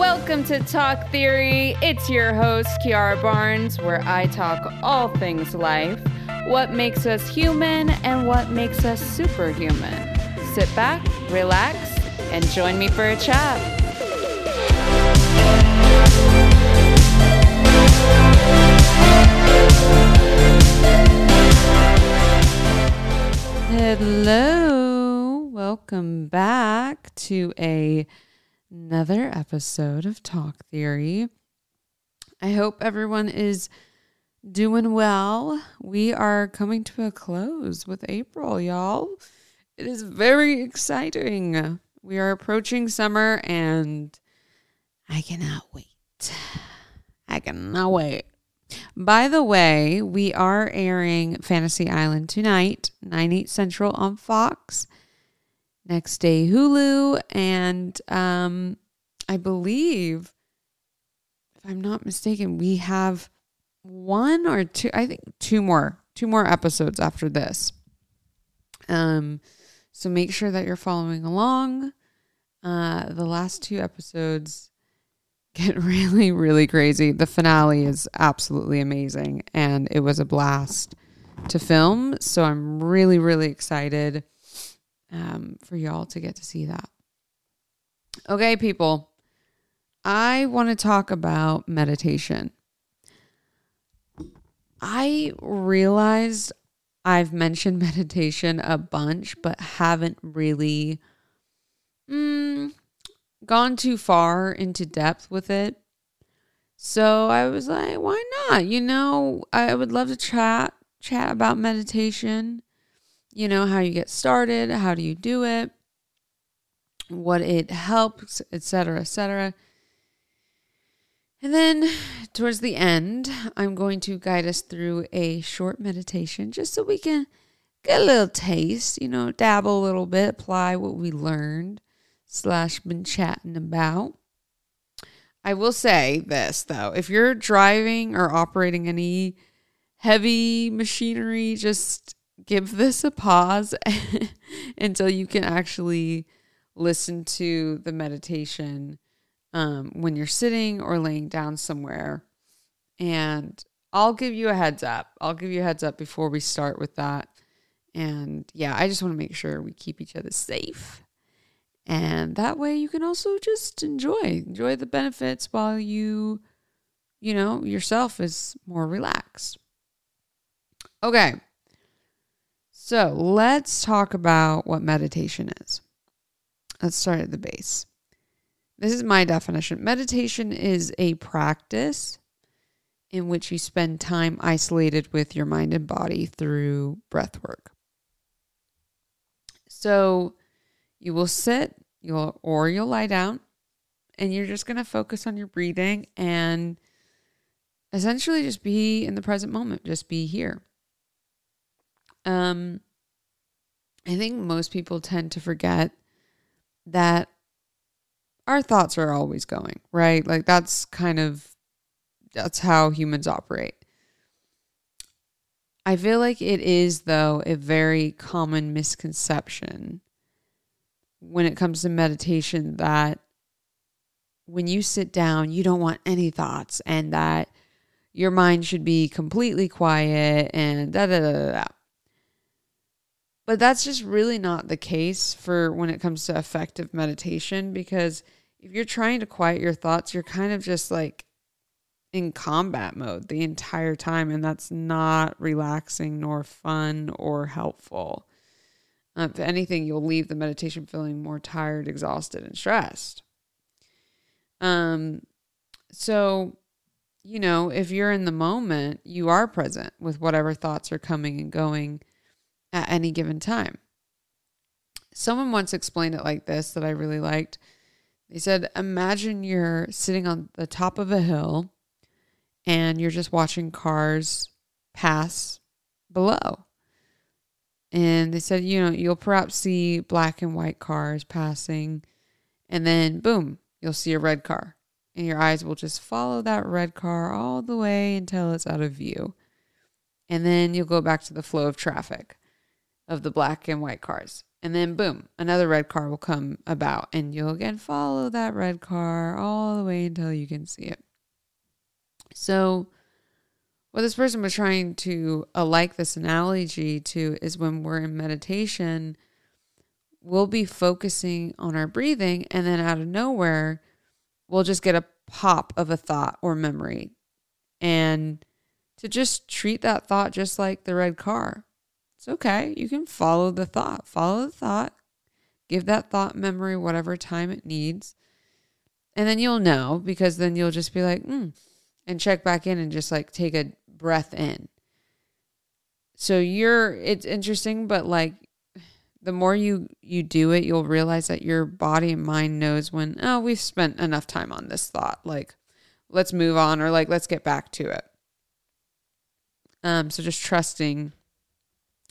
Welcome to Talk Theory. It's your host, Kiara Barnes, where I talk all things life, what makes us human, and what makes us superhuman. Sit back, relax, and join me for a chat. Hello, welcome back to a another episode of Talk Theory. I hope everyone is doing well. We are coming to a close with April, y'all. It is very exciting. We are approaching summer and I cannot wait. I cannot wait. By the way, we are airing Fantasy Island tonight, 9 8 Central on Fox. Next day, Hulu. And um, I believe, if I'm not mistaken, we have one or two, I think two more, two more episodes after this. Um, so make sure that you're following along. Uh, the last two episodes get really, really crazy. The finale is absolutely amazing and it was a blast to film. So I'm really, really excited um, for y'all to get to see that. Okay, people, I want to talk about meditation. I realized I've mentioned meditation a bunch, but haven't really. Mm, gone too far into depth with it. So I was like, why not? You know, I would love to chat chat about meditation. You know, how you get started, how do you do it, what it helps, etc., etc. And then towards the end, I'm going to guide us through a short meditation just so we can get a little taste, you know, dabble a little bit, apply what we learned slash been chatting about. I will say this though, if you're driving or operating any heavy machinery, just give this a pause until you can actually listen to the meditation um, when you're sitting or laying down somewhere. And I'll give you a heads up. I'll give you a heads up before we start with that. And yeah, I just want to make sure we keep each other safe. And that way you can also just enjoy, enjoy the benefits while you, you know, yourself is more relaxed. Okay. So let's talk about what meditation is. Let's start at the base. This is my definition. Meditation is a practice in which you spend time isolated with your mind and body through breath work. So you will sit, you'll or you'll lie down, and you're just going to focus on your breathing and essentially just be in the present moment, just be here. Um I think most people tend to forget that our thoughts are always going, right? Like that's kind of that's how humans operate. I feel like it is though a very common misconception when it comes to meditation that when you sit down, you don't want any thoughts and that your mind should be completely quiet and da da da da. But that's just really not the case for when it comes to effective meditation because if you're trying to quiet your thoughts, you're kind of just like in combat mode the entire time and that's not relaxing nor fun or helpful. Uh, if anything, you'll leave the meditation feeling more tired, exhausted, and stressed. Um, so, you know, if you're in the moment, you are present with whatever thoughts are coming and going at any given time. Someone once explained it like this that I really liked. They said, Imagine you're sitting on the top of a hill and you're just watching cars pass below. And they said, you know, you'll perhaps see black and white cars passing, and then boom, you'll see a red car. And your eyes will just follow that red car all the way until it's out of view. And then you'll go back to the flow of traffic of the black and white cars. And then boom, another red car will come about and you'll again follow that red car all the way until you can see it. So what this person was trying to uh, like this analogy to is when we're in meditation, we'll be focusing on our breathing and then out of nowhere, we'll just get a pop of a thought or memory. And to just treat that thought just like the red car. It's okay. You can follow the thought. Follow the thought. Give that thought memory whatever time it needs. And then you'll know because then you'll just be like, hmm, and check back in and just like take a breath in. So you're it's interesting, but like the more you you do it, you'll realize that your body and mind knows when, oh, we've spent enough time on this thought. Like, let's move on or like let's get back to it. Um, so just trusting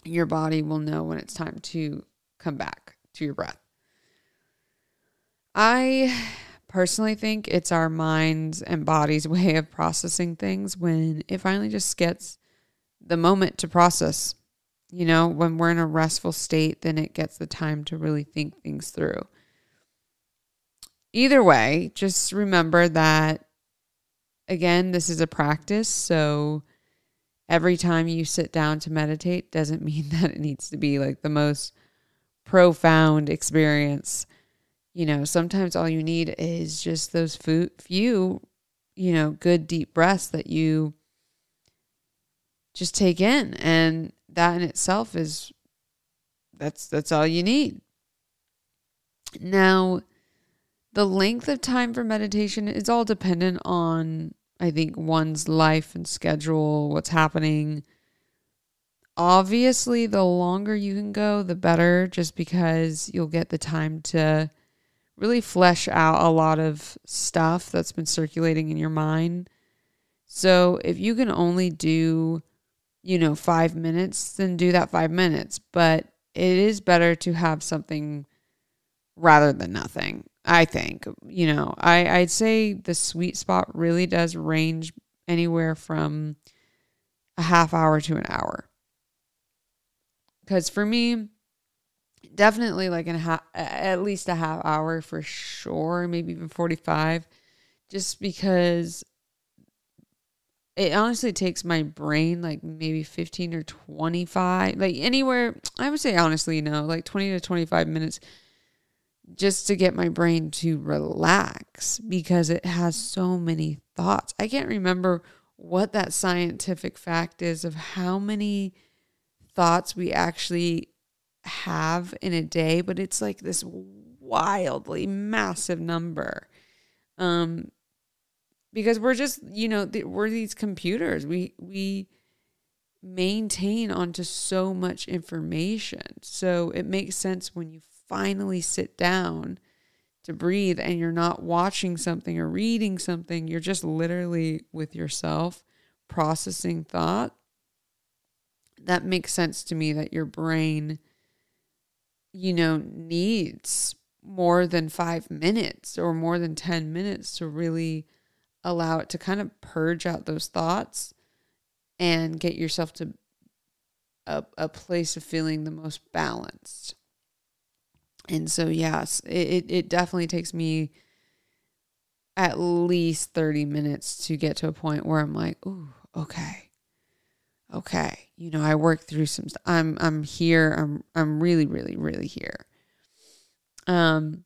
your body will know when it's time to come back to your breath. I personally think it's our mind's and body's way of processing things when it finally just gets the moment to process. You know, when we're in a restful state, then it gets the time to really think things through. Either way, just remember that, again, this is a practice. So every time you sit down to meditate doesn't mean that it needs to be like the most profound experience. You know, sometimes all you need is just those few, you know, good deep breaths that you just take in and that in itself is that's that's all you need. Now, the length of time for meditation is all dependent on I think one's life and schedule, what's happening. Obviously, the longer you can go, the better, just because you'll get the time to really flesh out a lot of stuff that's been circulating in your mind. So, if you can only do, you know, five minutes, then do that five minutes. But it is better to have something rather than nothing. I think, you know, I, I'd say the sweet spot really does range anywhere from a half hour to an hour. Because for me, definitely like in ha- at least a half hour for sure, maybe even 45, just because it honestly takes my brain like maybe 15 or 25, like anywhere, I would say honestly, know, like 20 to 25 minutes just to get my brain to relax because it has so many thoughts. I can't remember what that scientific fact is of how many thoughts we actually have in a day, but it's like this wildly massive number. Um because we're just, you know, we're these computers. We we maintain onto so much information. So it makes sense when you finally sit down to breathe and you're not watching something or reading something, you're just literally with yourself processing thought. That makes sense to me that your brain, you know, needs more than five minutes or more than 10 minutes to really allow it to kind of purge out those thoughts and get yourself to a, a place of feeling the most balanced. And so, yes, it, it definitely takes me at least 30 minutes to get to a point where I'm like, ooh, okay. Okay. You know, I worked through some stuff. I'm I'm here. I'm I'm really, really, really here. Um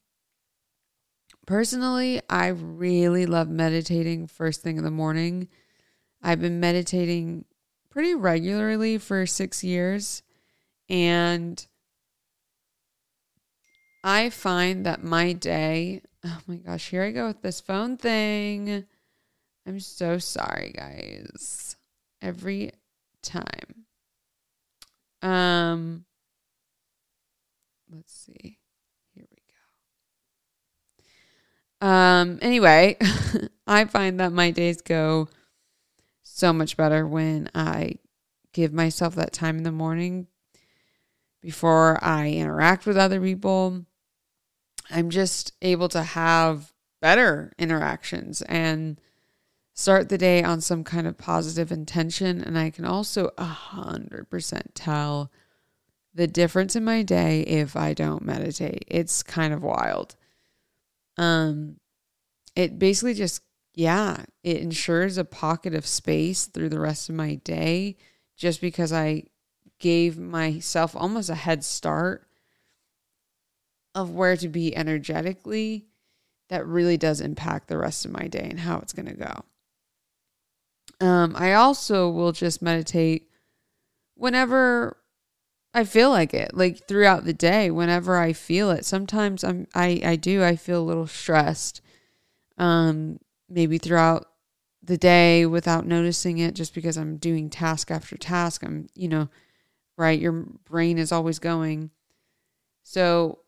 personally, I really love meditating first thing in the morning. I've been meditating pretty regularly for six years. And I find that my day, oh my gosh, here I go with this phone thing. I'm so sorry, guys. Every time. Um let's see. Here we go. Um anyway, I find that my days go so much better when I give myself that time in the morning before I interact with other people. I'm just able to have better interactions and start the day on some kind of positive intention. And I can also a hundred percent tell the difference in my day if I don't meditate. It's kind of wild. Um it basically just yeah, it ensures a pocket of space through the rest of my day just because I gave myself almost a head start of where to be energetically that really does impact the rest of my day and how it's going to go. Um, I also will just meditate whenever I feel like it, like throughout the day, whenever I feel it. Sometimes I'm I I do I feel a little stressed. Um maybe throughout the day without noticing it just because I'm doing task after task. I'm, you know, right, your brain is always going. So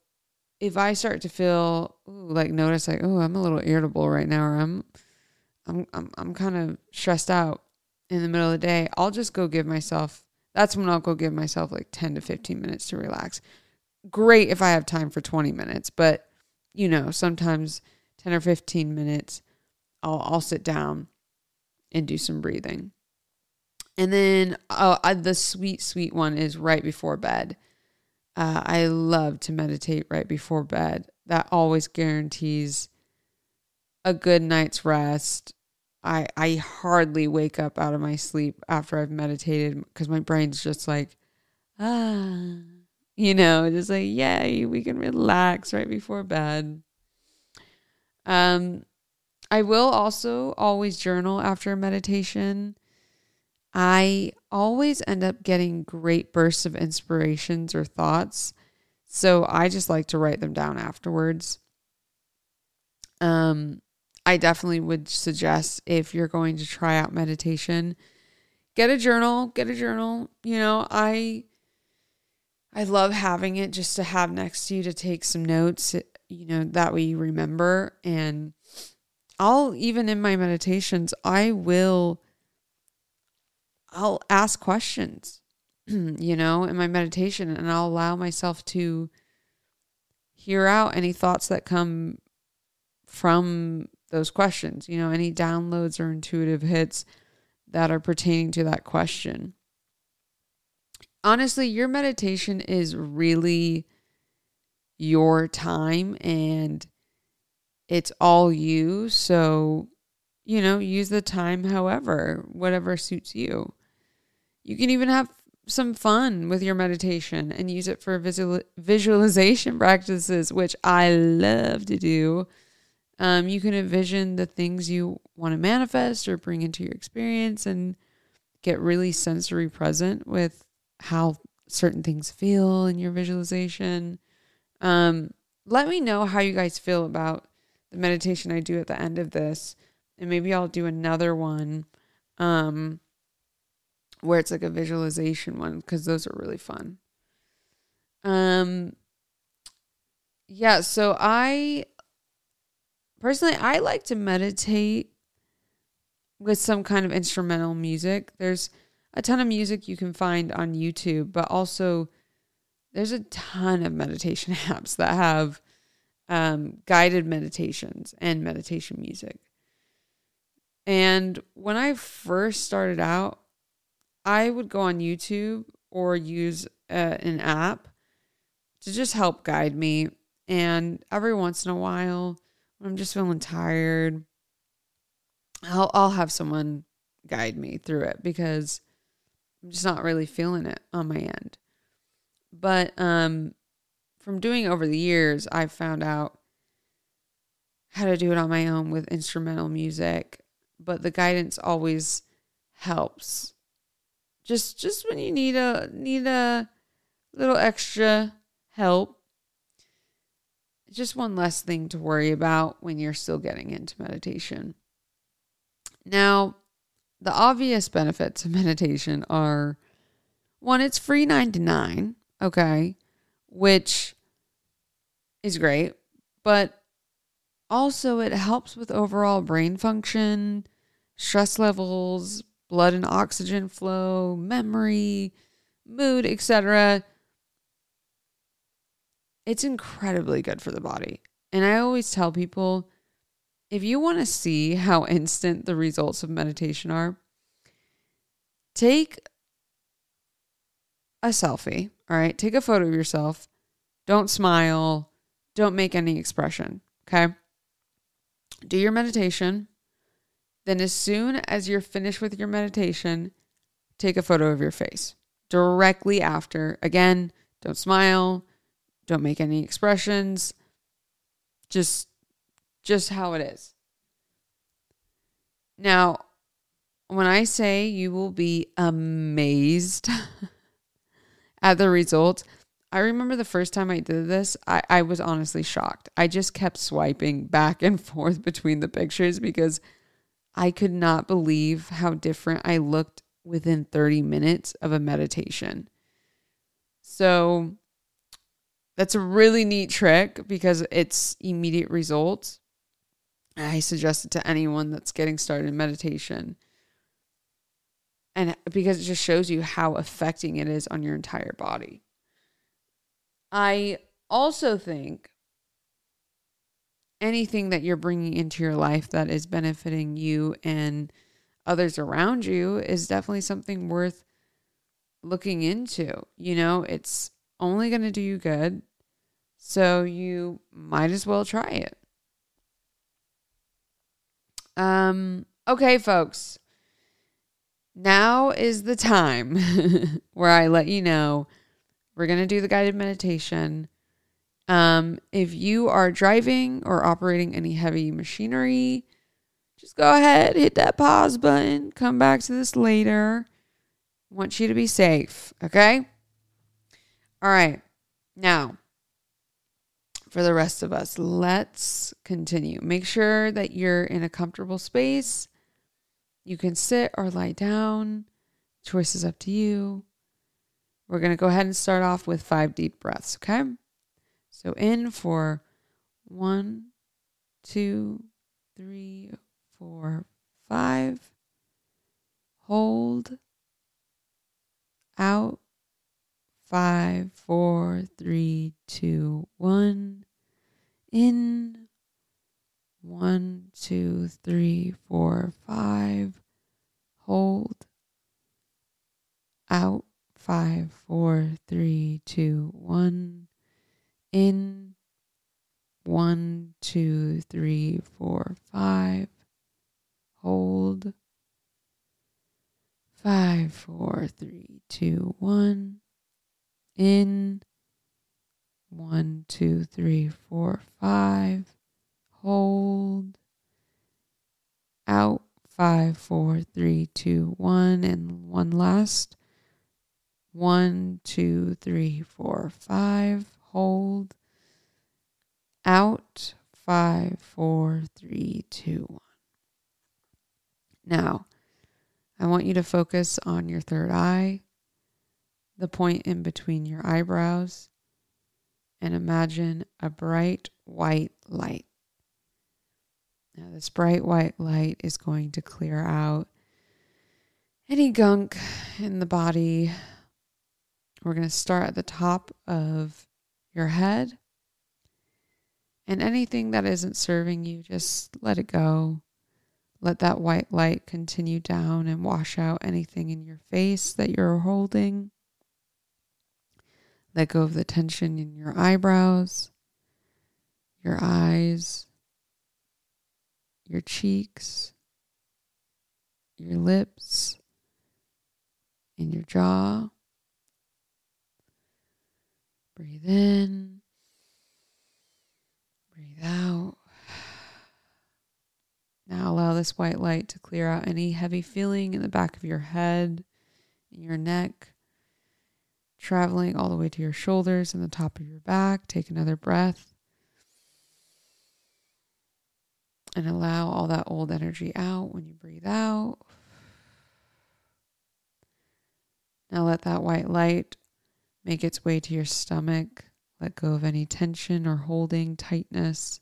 if I start to feel ooh, like notice like, oh, I'm a little irritable right now or I'm I'm I'm I'm kind of stressed out in the middle of the day, I'll just go give myself that's when I'll go give myself like 10 to 15 minutes to relax. Great if I have time for 20 minutes, but you know, sometimes 10 or 15 minutes I'll I'll sit down and do some breathing. And then uh, I, the sweet sweet one is right before bed. Uh, I love to meditate right before bed. That always guarantees a good night's rest. I I hardly wake up out of my sleep after I've meditated because my brain's just like, ah, you know, just like yay, we can relax right before bed. Um, I will also always journal after meditation. I always end up getting great bursts of inspirations or thoughts. So I just like to write them down afterwards. Um, I definitely would suggest if you're going to try out meditation, get a journal, get a journal. You know, I I love having it just to have next to you to take some notes, you know, that way you remember and I'll even in my meditations, I will I'll ask questions, you know, in my meditation and I'll allow myself to hear out any thoughts that come from those questions, you know, any downloads or intuitive hits that are pertaining to that question. Honestly, your meditation is really your time and it's all you. So, you know, use the time however, whatever suits you. You can even have some fun with your meditation and use it for visual, visualization practices, which I love to do. Um, you can envision the things you want to manifest or bring into your experience and get really sensory present with how certain things feel in your visualization. Um, let me know how you guys feel about the meditation I do at the end of this. And maybe I'll do another one um, where it's like a visualization one because those are really fun. Um, yeah, so I personally I like to meditate with some kind of instrumental music. There's a ton of music you can find on YouTube, but also there's a ton of meditation apps that have um, guided meditations and meditation music. And when I first started out, I would go on YouTube or use uh, an app to just help guide me. And every once in a while, when I'm just feeling tired, I'll, I'll have someone guide me through it because I'm just not really feeling it on my end. But um, from doing over the years, I've found out how to do it on my own with instrumental music, but the guidance always helps. Just just when you need a need a little extra help. Just one less thing to worry about when you're still getting into meditation. Now, the obvious benefits of meditation are one, it's free 99, okay, which is great, but also it helps with overall brain function, stress levels, blood and oxygen flow, memory, mood, etc. It's incredibly good for the body. And I always tell people if you want to see how instant the results of meditation are, take a selfie. All right. Take a photo of yourself. Don't smile. Don't make any expression. Okay. Do your meditation. Then, as soon as you're finished with your meditation, take a photo of your face directly after. Again, don't smile. Don't make any expressions. Just just how it is. Now, when I say you will be amazed at the results, I remember the first time I did this, I, I was honestly shocked. I just kept swiping back and forth between the pictures because I could not believe how different I looked within 30 minutes of a meditation. So that's a really neat trick because it's immediate results. I suggest it to anyone that's getting started in meditation. And because it just shows you how affecting it is on your entire body. I also think anything that you're bringing into your life that is benefiting you and others around you is definitely something worth looking into. You know, it's only going to do you good. So you might as well try it. Um, okay, folks. Now is the time where I let you know we're going to do the guided meditation. Um, if you are driving or operating any heavy machinery, just go ahead, hit that pause button, come back to this later. I want you to be safe, okay? All right. Now, for the rest of us. Let's continue. Make sure that you're in a comfortable space. You can sit or lie down. Choice is up to you. We're going to go ahead and start off with five deep breaths, okay? So in for one, two, three, four, five. Hold. Out. Five, four, three, two, one in. One, two, three, four, five. Hold. Out. Five, four, three, two, one. In. One, two, three, four, five. Hold. Five, four, three, two, one. In. One, two, three, four, five. Hold. Out. Five, four, three, two, one. And one last. One, two, three, four, five. Hold. Out. Five, four, three, two, one. Now, I want you to focus on your third eye, the point in between your eyebrows and imagine a bright white light. Now, this bright white light is going to clear out any gunk in the body. We're going to start at the top of your head. And anything that isn't serving you, just let it go. Let that white light continue down and wash out anything in your face that you're holding. Let go of the tension in your eyebrows, your eyes, your cheeks, your lips, and your jaw. Breathe in, breathe out. Now allow this white light to clear out any heavy feeling in the back of your head, in your neck, traveling all the way to your shoulders and the top of your back. Take another breath. And allow all that old energy out when you breathe out. Now let that white light make its way to your stomach. Let go of any tension or holding tightness.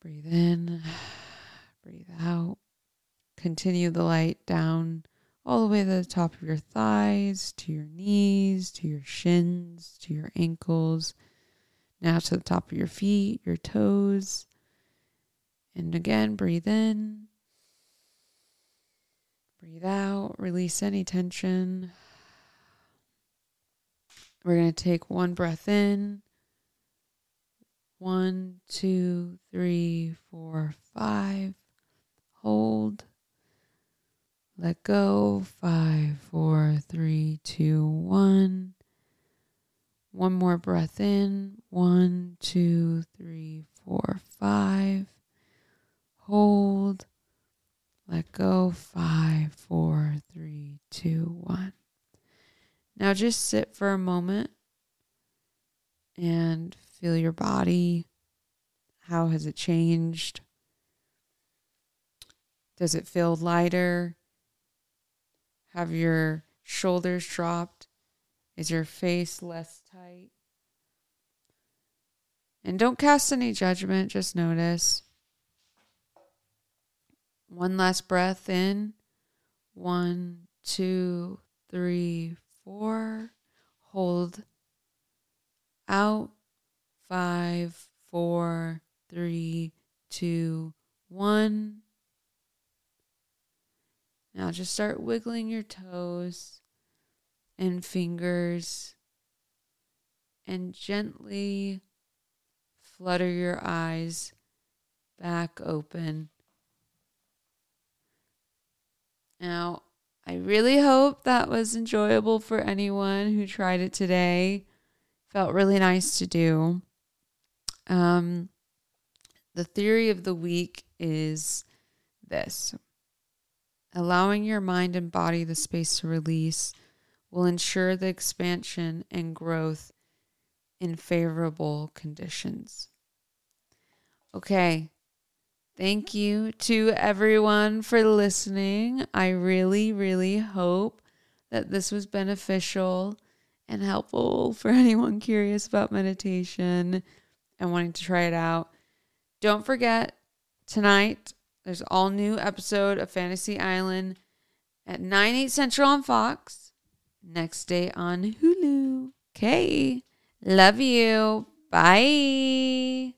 Breathe in, breathe out. Continue the light down all the way to the top of your thighs, to your knees, to your shins, to your ankles, now to the top of your feet, your toes. And again, breathe in, breathe out, release any tension. We're going to take one breath in. One, two, three, four, five. Hold. Let go. Five, four, three, two, one. One more breath in. One, two, three, four, five. Hold. Let go. Five, four, three, two, one. Now just sit for a moment and feel your body. How has it changed? Does it feel lighter? Have your shoulders dropped? Is your face less tight? And don't cast any judgment, just notice. One last breath in. One, two, three, four. Hold out. Five, four, three, two, one. Now just start wiggling your toes and fingers and gently flutter your eyes back open. Now, I really hope that was enjoyable for anyone who tried it today. Felt really nice to do. Um, the theory of the week is this allowing your mind and body the space to release will ensure the expansion and growth in favorable conditions. Okay, Thank you to everyone for listening. I really, really hope that this was beneficial and helpful for anyone curious about meditation and wanting to try it out. Don't forget, tonight there's all new episode of Fantasy Island at 9, 8 Central on Fox. Next day on Hulu. Okay. Love you. Bye.